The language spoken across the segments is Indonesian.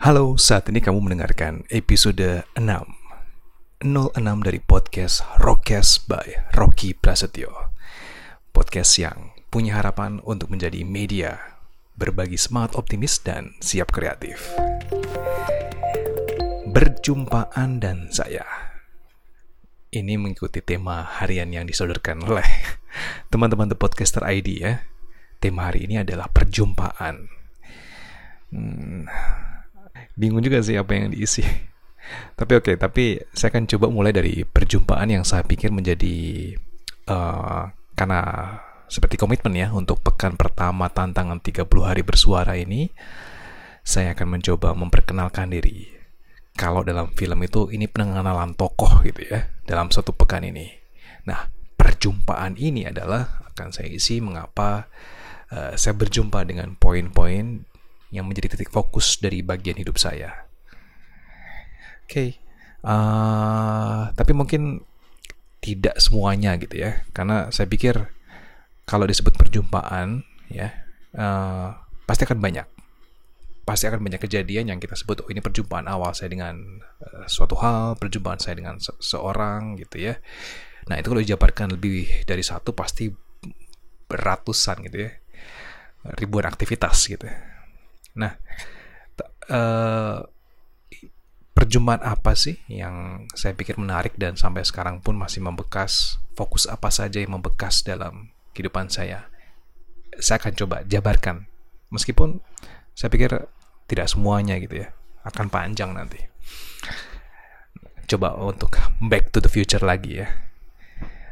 Halo, saat ini kamu mendengarkan episode 6 06 dari podcast Rockcast by Rocky Prasetyo. Podcast yang punya harapan untuk menjadi media Berbagi semangat optimis dan siap kreatif. Berjumpaan dan saya. Ini mengikuti tema harian yang disodorkan oleh teman-teman The Podcaster ID ya. Tema hari ini adalah perjumpaan. Hmm, bingung juga sih apa yang diisi. tapi oke, okay, tapi saya akan coba mulai dari perjumpaan yang saya pikir menjadi uh, karena seperti komitmen ya untuk pekan pertama tantangan 30 hari bersuara ini saya akan mencoba memperkenalkan diri. Kalau dalam film itu ini pengenalan tokoh gitu ya dalam satu pekan ini. Nah, perjumpaan ini adalah akan saya isi mengapa uh, saya berjumpa dengan poin-poin yang menjadi titik fokus dari bagian hidup saya. Oke, okay. uh, tapi mungkin tidak semuanya gitu ya, karena saya pikir kalau disebut perjumpaan ya uh, pasti akan banyak, pasti akan banyak kejadian yang kita sebut oh ini perjumpaan awal saya dengan uh, suatu hal, perjumpaan saya dengan se seorang gitu ya. Nah itu kalau dijabarkan lebih dari satu pasti beratusan gitu ya, ribuan aktivitas gitu. Nah, uh, perjumpaan apa sih yang saya pikir menarik dan sampai sekarang pun masih membekas? Fokus apa saja yang membekas dalam kehidupan saya? Saya akan coba jabarkan. Meskipun saya pikir tidak semuanya gitu ya, akan panjang nanti. Coba untuk back to the future lagi ya.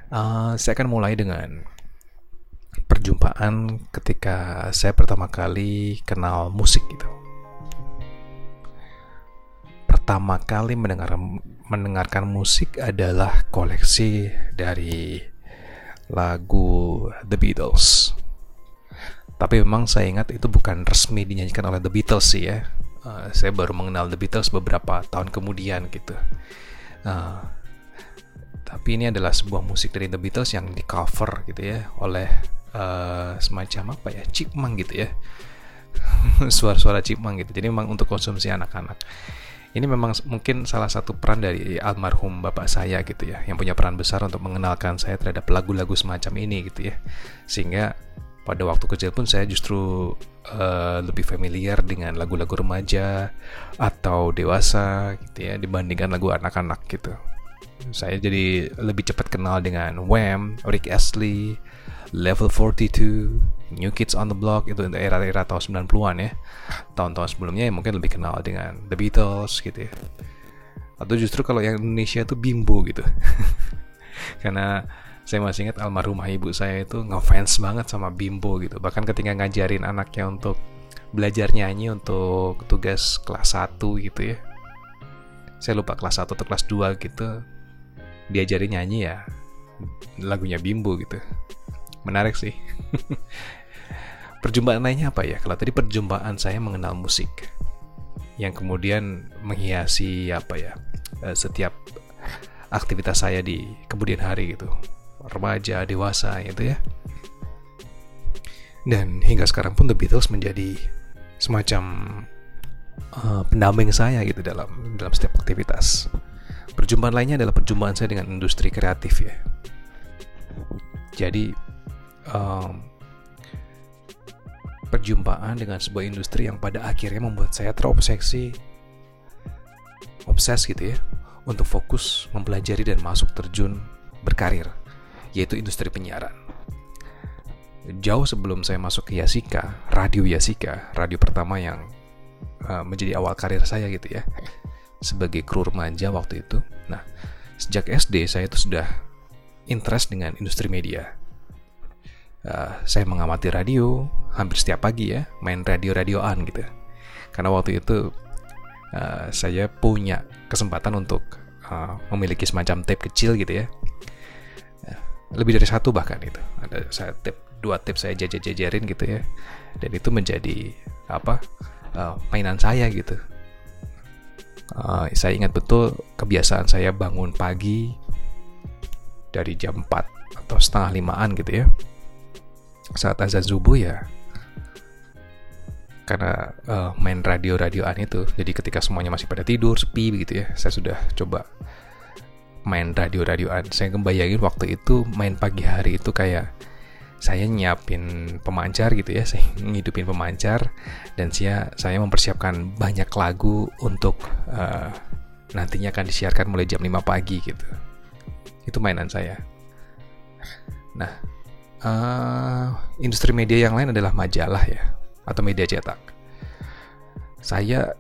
Uh, saya akan mulai dengan perjumpaan ketika saya pertama kali kenal musik gitu. Pertama kali mendengar mendengarkan musik adalah koleksi dari lagu The Beatles. Tapi memang saya ingat itu bukan resmi dinyanyikan oleh The Beatles sih ya. Uh, saya baru mengenal The Beatles beberapa tahun kemudian gitu. Uh, tapi ini adalah sebuah musik dari The Beatles yang di cover gitu ya oleh uh, semacam apa ya chipmunk gitu ya. Suara-suara chipmunk gitu. Jadi memang untuk konsumsi anak-anak. Ini memang mungkin salah satu peran dari almarhum bapak saya gitu ya yang punya peran besar untuk mengenalkan saya terhadap lagu-lagu semacam ini gitu ya. Sehingga pada waktu kecil pun saya justru uh, lebih familiar dengan lagu-lagu remaja atau dewasa gitu ya dibandingkan lagu anak-anak gitu. Saya jadi lebih cepat kenal dengan Wham, Rick Astley, Level 42, New Kids on the Block itu era-era tahun 90-an ya. Tahun-tahun sebelumnya ya mungkin lebih kenal dengan The Beatles gitu ya. Atau justru kalau yang Indonesia itu Bimbo gitu. Karena saya masih ingat almarhumah ibu saya itu ngefans banget sama Bimbo gitu. Bahkan ketika ngajarin anaknya untuk belajar nyanyi untuk tugas kelas 1 gitu ya. Saya lupa kelas 1 atau kelas 2 gitu. Diajarin nyanyi ya lagunya Bimbo gitu menarik sih. perjumpaan lainnya apa ya? Kalau tadi perjumpaan saya mengenal musik yang kemudian menghiasi apa ya eh, setiap aktivitas saya di kemudian hari gitu remaja dewasa gitu ya dan hingga sekarang pun The Beatles menjadi semacam uh, pendamping saya gitu dalam dalam setiap aktivitas perjumpaan lainnya adalah perjumpaan saya dengan industri kreatif ya jadi um, perjumpaan dengan sebuah industri yang pada akhirnya membuat saya terobsesi obses gitu ya untuk fokus mempelajari dan masuk terjun berkarir yaitu industri penyiaran. Jauh sebelum saya masuk ke Yasika radio Yasika radio pertama yang uh, menjadi awal karir saya gitu ya sebagai kru remaja waktu itu. Nah sejak SD saya itu sudah interest dengan industri media uh, saya mengamati radio hampir setiap pagi ya main radio-radioan gitu. Karena waktu itu uh, saya punya kesempatan untuk uh, memiliki semacam tape kecil gitu ya. Lebih dari satu bahkan itu. Ada saya tape dua tape saya jajar-jajarin gitu ya. Dan itu menjadi apa uh, mainan saya gitu. Uh, saya ingat betul kebiasaan saya bangun pagi dari jam 4 atau setengah limaan gitu ya saat azan subuh ya karena uh, main radio-radioan itu. Jadi ketika semuanya masih pada tidur, sepi begitu ya, saya sudah coba main radio-radioan. Saya ngebayangin waktu itu main pagi hari itu kayak saya nyiapin pemancar gitu ya, saya ngidupin pemancar dan saya saya mempersiapkan banyak lagu untuk uh, nantinya akan disiarkan mulai jam 5 pagi gitu. Itu mainan saya. Nah, uh, industri media yang lain adalah majalah ya atau media cetak. Saya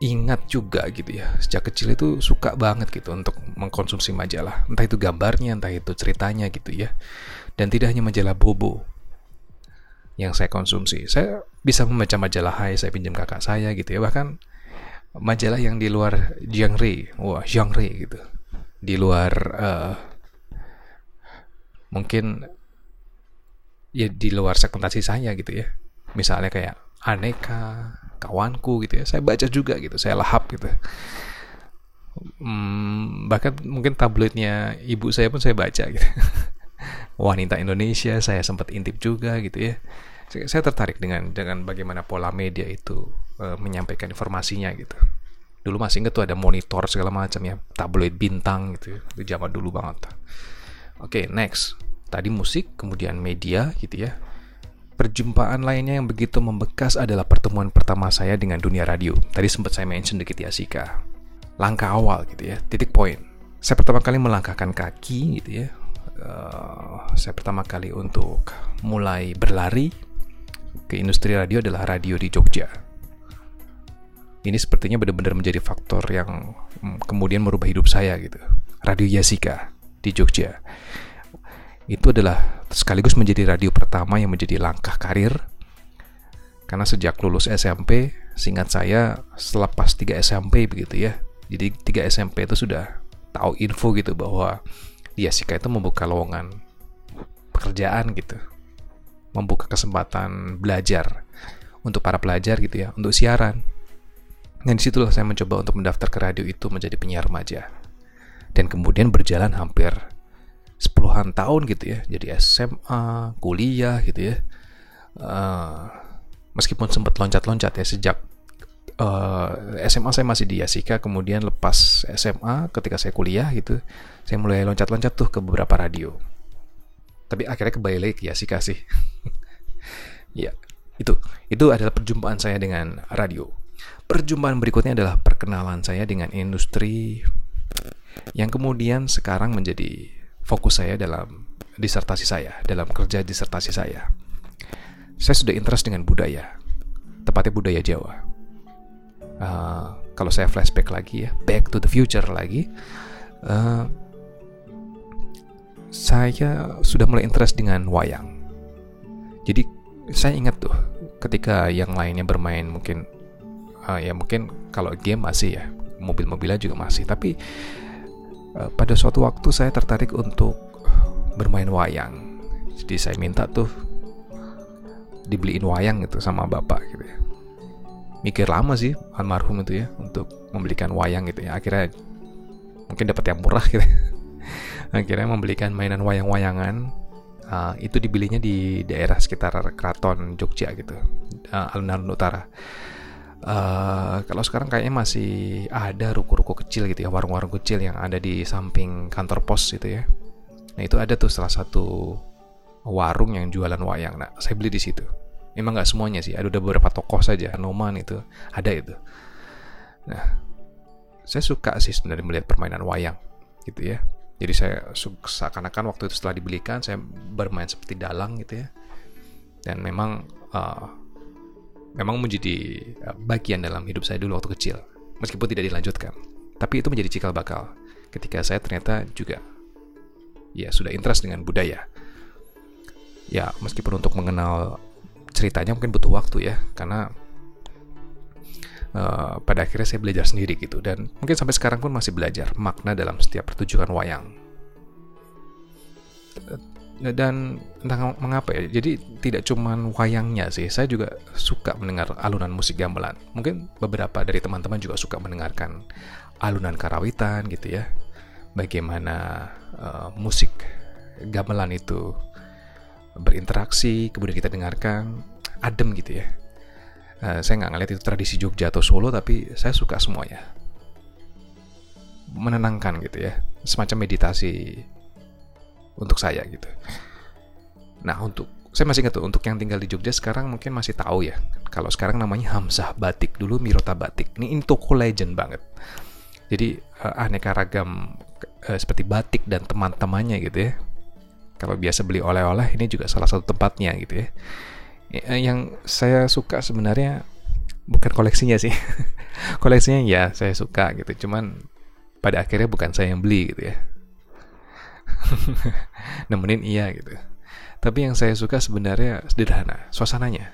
ingat juga gitu ya, sejak kecil itu suka banget gitu untuk mengkonsumsi majalah. Entah itu gambarnya, entah itu ceritanya gitu ya. Dan tidak hanya majalah bobo yang saya konsumsi. Saya bisa membaca majalah Hai, saya pinjam kakak saya gitu ya. Bahkan majalah yang di luar genre, wah genre gitu. Di luar uh, mungkin ya di luar segmentasi saya gitu ya. Misalnya kayak aneka kawanku gitu ya. Saya baca juga gitu saya lahap gitu. Hmm, bahkan mungkin tabloidnya ibu saya pun saya baca gitu. Wanita Indonesia saya sempat intip juga gitu ya. Saya tertarik dengan dengan bagaimana pola media itu uh, menyampaikan informasinya gitu. Dulu masih inget tuh ada monitor segala macam ya. Tabloid bintang gitu ya. itu zaman dulu banget. Oke okay, next tadi musik kemudian media gitu ya Perjumpaan lainnya yang begitu membekas adalah pertemuan pertama saya dengan dunia radio. Tadi sempat saya mention dikit ya Sika. Langkah awal gitu ya, titik poin. Saya pertama kali melangkahkan kaki gitu ya. Uh, saya pertama kali untuk mulai berlari ke industri radio adalah radio di Jogja. Ini sepertinya benar-benar menjadi faktor yang mm, kemudian merubah hidup saya gitu. Radio Yasika di Jogja itu adalah sekaligus menjadi radio pertama yang menjadi langkah karir. Karena sejak lulus SMP, singkat saya selepas 3 SMP begitu ya. Jadi 3 SMP itu sudah tahu info gitu bahwa di Asika itu membuka lowongan pekerjaan gitu. Membuka kesempatan belajar untuk para pelajar gitu ya, untuk siaran. Dan di situlah saya mencoba untuk mendaftar ke radio itu menjadi penyiar remaja. Dan kemudian berjalan hampir sepuluhan tahun gitu ya. Jadi SMA kuliah gitu ya. Uh, meskipun sempat loncat-loncat ya sejak uh, eh, SMA saya masih di Yasika kemudian lepas SMA ketika saya kuliah gitu saya mulai loncat-loncat tuh ke beberapa radio. Tapi akhirnya kembali lagi ke Yasika sih. Ya itu itu adalah perjumpaan saya dengan radio. Perjumpaan berikutnya adalah perkenalan saya dengan industri yang kemudian sekarang menjadi fokus saya dalam disertasi saya, dalam kerja disertasi saya. Saya sudah interest dengan budaya, tepatnya budaya Jawa. Uh, kalau saya flashback lagi ya, back to the future lagi, uh, saya sudah mulai interest dengan wayang. Jadi saya ingat tuh ketika yang lainnya bermain mungkin uh, ya mungkin kalau game masih ya mobil-mobilnya juga masih tapi pada suatu waktu saya tertarik untuk bermain wayang. Jadi saya minta tuh dibeliin wayang gitu sama bapak gitu ya. Mikir lama sih almarhum itu ya untuk membelikan wayang gitu ya. Akhirnya mungkin dapat yang murah gitu. Akhirnya membelikan mainan wayang-wayangan. Uh, itu dibelinya di daerah sekitar Keraton Jogja gitu, uh, alun-alun utara Uh, kalau sekarang kayaknya masih ada ruko-ruko kecil gitu ya, warung-warung kecil yang ada di samping kantor pos gitu ya. Nah itu ada tuh salah satu warung yang jualan wayang. Nah saya beli di situ. Memang nggak semuanya sih, ada beberapa tokoh saja, Noman itu ada itu. Nah saya suka sih sebenarnya melihat permainan wayang gitu ya. Jadi saya seakan-akan waktu itu setelah dibelikan saya bermain seperti dalang gitu ya. Dan memang uh, memang menjadi eh, bagian dalam hidup saya dulu waktu kecil, meskipun tidak dilanjutkan. Tapi itu menjadi cikal bakal ketika saya ternyata juga ya sudah interest dengan budaya. Ya, meskipun untuk mengenal ceritanya mungkin butuh waktu ya, karena uh, pada akhirnya saya belajar sendiri gitu dan mungkin sampai sekarang pun masih belajar makna dalam setiap pertunjukan wayang dan entah mengapa ya jadi tidak cuman wayangnya sih saya juga suka mendengar alunan musik gamelan. Mungkin beberapa dari teman-teman juga suka mendengarkan alunan karawitan gitu ya. Bagaimana uh, musik gamelan itu berinteraksi kemudian kita dengarkan adem gitu ya. Uh, saya nggak ngeliat itu tradisi Jogja atau Solo tapi saya suka semuanya. Menenangkan gitu ya. Semacam meditasi untuk saya gitu. Nah untuk saya masih ingat tuh untuk yang tinggal di Jogja sekarang mungkin masih tahu ya. Kalau sekarang namanya Hamzah Batik dulu Mirota Batik. Ini, ini toko legend banget. Jadi uh, aneka ragam uh, seperti batik dan teman-temannya gitu ya. Kalau biasa beli oleh-oleh ini juga salah satu tempatnya gitu ya. Yang saya suka sebenarnya bukan koleksinya sih. Koleksinya ya saya suka gitu. Cuman pada akhirnya bukan saya yang beli gitu ya nemenin iya gitu tapi yang saya suka sebenarnya sederhana suasananya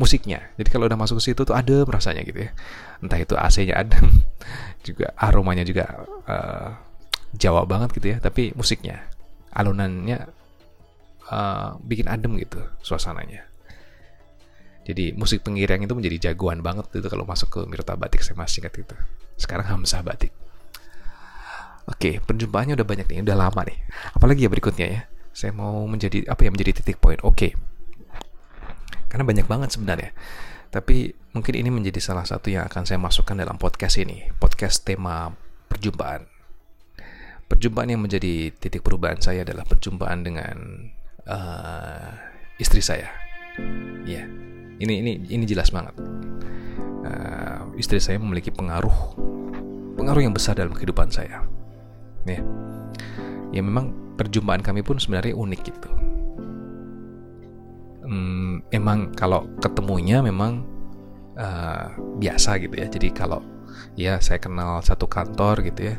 musiknya jadi kalau udah masuk ke situ tuh ada rasanya gitu ya entah itu AC-nya adem juga aromanya juga uh, Jawa banget gitu ya tapi musiknya alunannya uh, bikin adem gitu suasananya jadi musik pengiring itu menjadi jagoan banget itu kalau masuk ke Mirta Batik saya masih ingat itu. Sekarang Hamzah Batik. Oke, perjumpaannya udah banyak nih, udah lama nih. Apalagi ya berikutnya ya. Saya mau menjadi apa ya menjadi titik poin. Oke. Karena banyak banget sebenarnya. Tapi mungkin ini menjadi salah satu yang akan saya masukkan dalam podcast ini, podcast tema perjumpaan. Perjumpaan yang menjadi titik perubahan saya adalah perjumpaan dengan uh, istri saya. Ya. Yeah ini ini ini jelas banget. Uh, istri saya memiliki pengaruh pengaruh yang besar dalam kehidupan saya. Ya, ya memang perjumpaan kami pun sebenarnya unik gitu. Hmm, emang kalau ketemunya memang uh, biasa gitu ya. Jadi kalau ya saya kenal satu kantor gitu ya,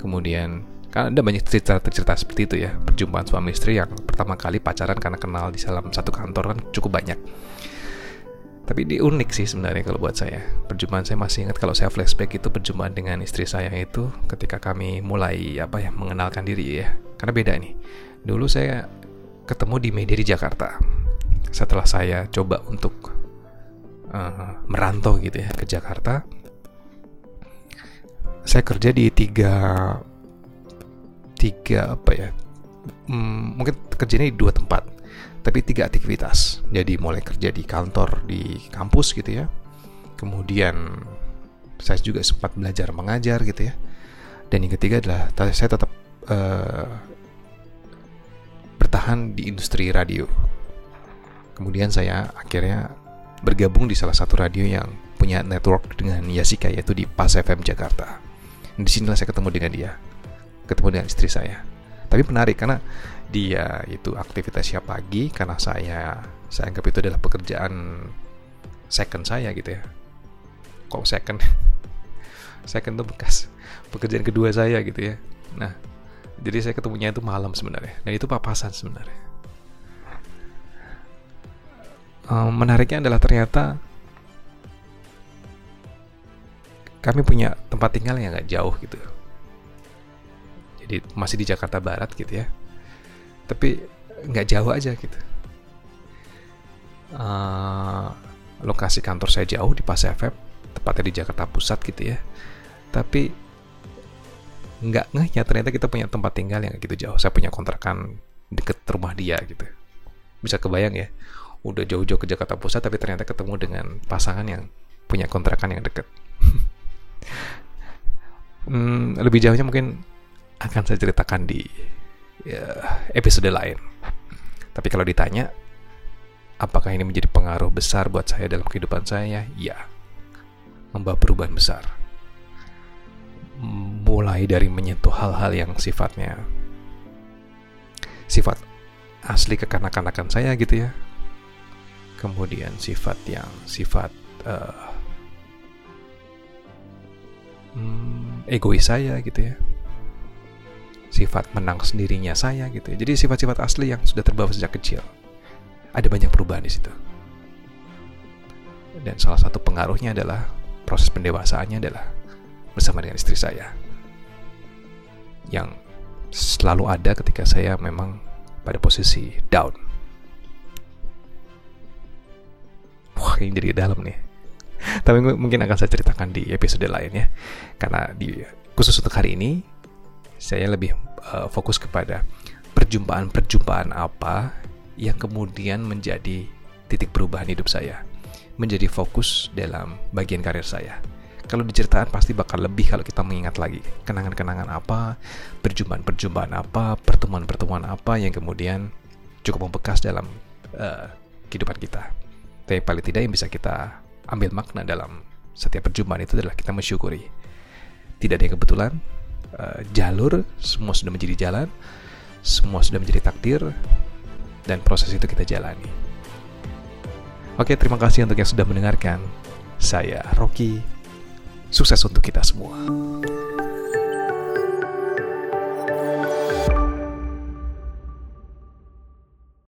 kemudian kan ada banyak cerita-cerita seperti itu ya perjumpaan suami istri yang pertama kali pacaran karena kenal di dalam satu kantor kan cukup banyak tapi ini unik sih sebenarnya kalau buat saya. Perjumpaan saya masih ingat kalau saya flashback itu perjumpaan dengan istri saya itu ketika kami mulai apa ya mengenalkan diri ya. Karena beda nih. Dulu saya ketemu di media di Jakarta. Setelah saya coba untuk uh, merantau gitu ya ke Jakarta, saya kerja di tiga tiga apa ya? Hmm, mungkin kerjanya di dua tempat tapi tiga aktivitas. Jadi mulai kerja di kantor di kampus gitu ya. Kemudian saya juga sempat belajar mengajar gitu ya. Dan yang ketiga adalah saya tetap uh, bertahan di industri radio. Kemudian saya akhirnya bergabung di salah satu radio yang punya network dengan Yasika yaitu di Pas FM Jakarta. Dan di sinilah saya ketemu dengan dia, ketemu dengan istri saya. Tapi menarik karena dia itu aktivitasnya pagi karena saya saya anggap itu adalah pekerjaan second saya gitu ya. Kok second? Second tuh bekas pekerjaan kedua saya gitu ya. Nah jadi saya ketemunya itu malam sebenarnya. Dan itu papasan sebenarnya. Um, menariknya adalah ternyata kami punya tempat tinggal yang nggak jauh gitu jadi masih di Jakarta Barat gitu ya. Tapi nggak jauh aja gitu. Uh, lokasi kantor saya jauh di Pas FM tepatnya di Jakarta Pusat gitu ya. Tapi nggak ngehnya ternyata kita punya tempat tinggal yang gitu jauh. Saya punya kontrakan deket rumah dia gitu. Bisa kebayang ya udah jauh-jauh ke Jakarta Pusat tapi ternyata ketemu dengan pasangan yang punya kontrakan yang deket. Hmm, lebih jauhnya mungkin akan saya ceritakan di ya, episode lain. Tapi kalau ditanya, apakah ini menjadi pengaruh besar buat saya dalam kehidupan saya? Ya, membawa perubahan besar. Mulai dari menyentuh hal-hal yang sifatnya sifat asli kekanak-kanakan saya gitu ya. Kemudian sifat yang sifat uh, egois saya gitu ya sifat menang sendirinya saya gitu ya. Jadi sifat-sifat asli yang sudah terbawa sejak kecil. Ada banyak perubahan di situ. Dan salah satu pengaruhnya adalah proses pendewasaannya adalah bersama dengan istri saya. Yang selalu ada ketika saya memang pada posisi down. Wah, ini jadi dalam nih. Tapi mungkin akan saya ceritakan di episode lain ya. Karena di khusus untuk hari ini saya lebih uh, fokus kepada perjumpaan-perjumpaan apa yang kemudian menjadi titik perubahan hidup saya. menjadi fokus dalam bagian karir saya. Kalau diceritaan pasti bakal lebih kalau kita mengingat lagi kenangan-kenangan apa, perjumpaan-perjumpaan apa, pertemuan-pertemuan apa yang kemudian cukup membekas dalam uh, kehidupan kita. Tapi paling tidak yang bisa kita ambil makna dalam setiap perjumpaan itu adalah kita mensyukuri. Tidak ada yang kebetulan, uh, jalur semua sudah menjadi jalan, semua sudah menjadi takdir, dan proses itu kita jalani. Oke, terima kasih untuk yang sudah mendengarkan. Saya Rocky. Sukses untuk kita semua.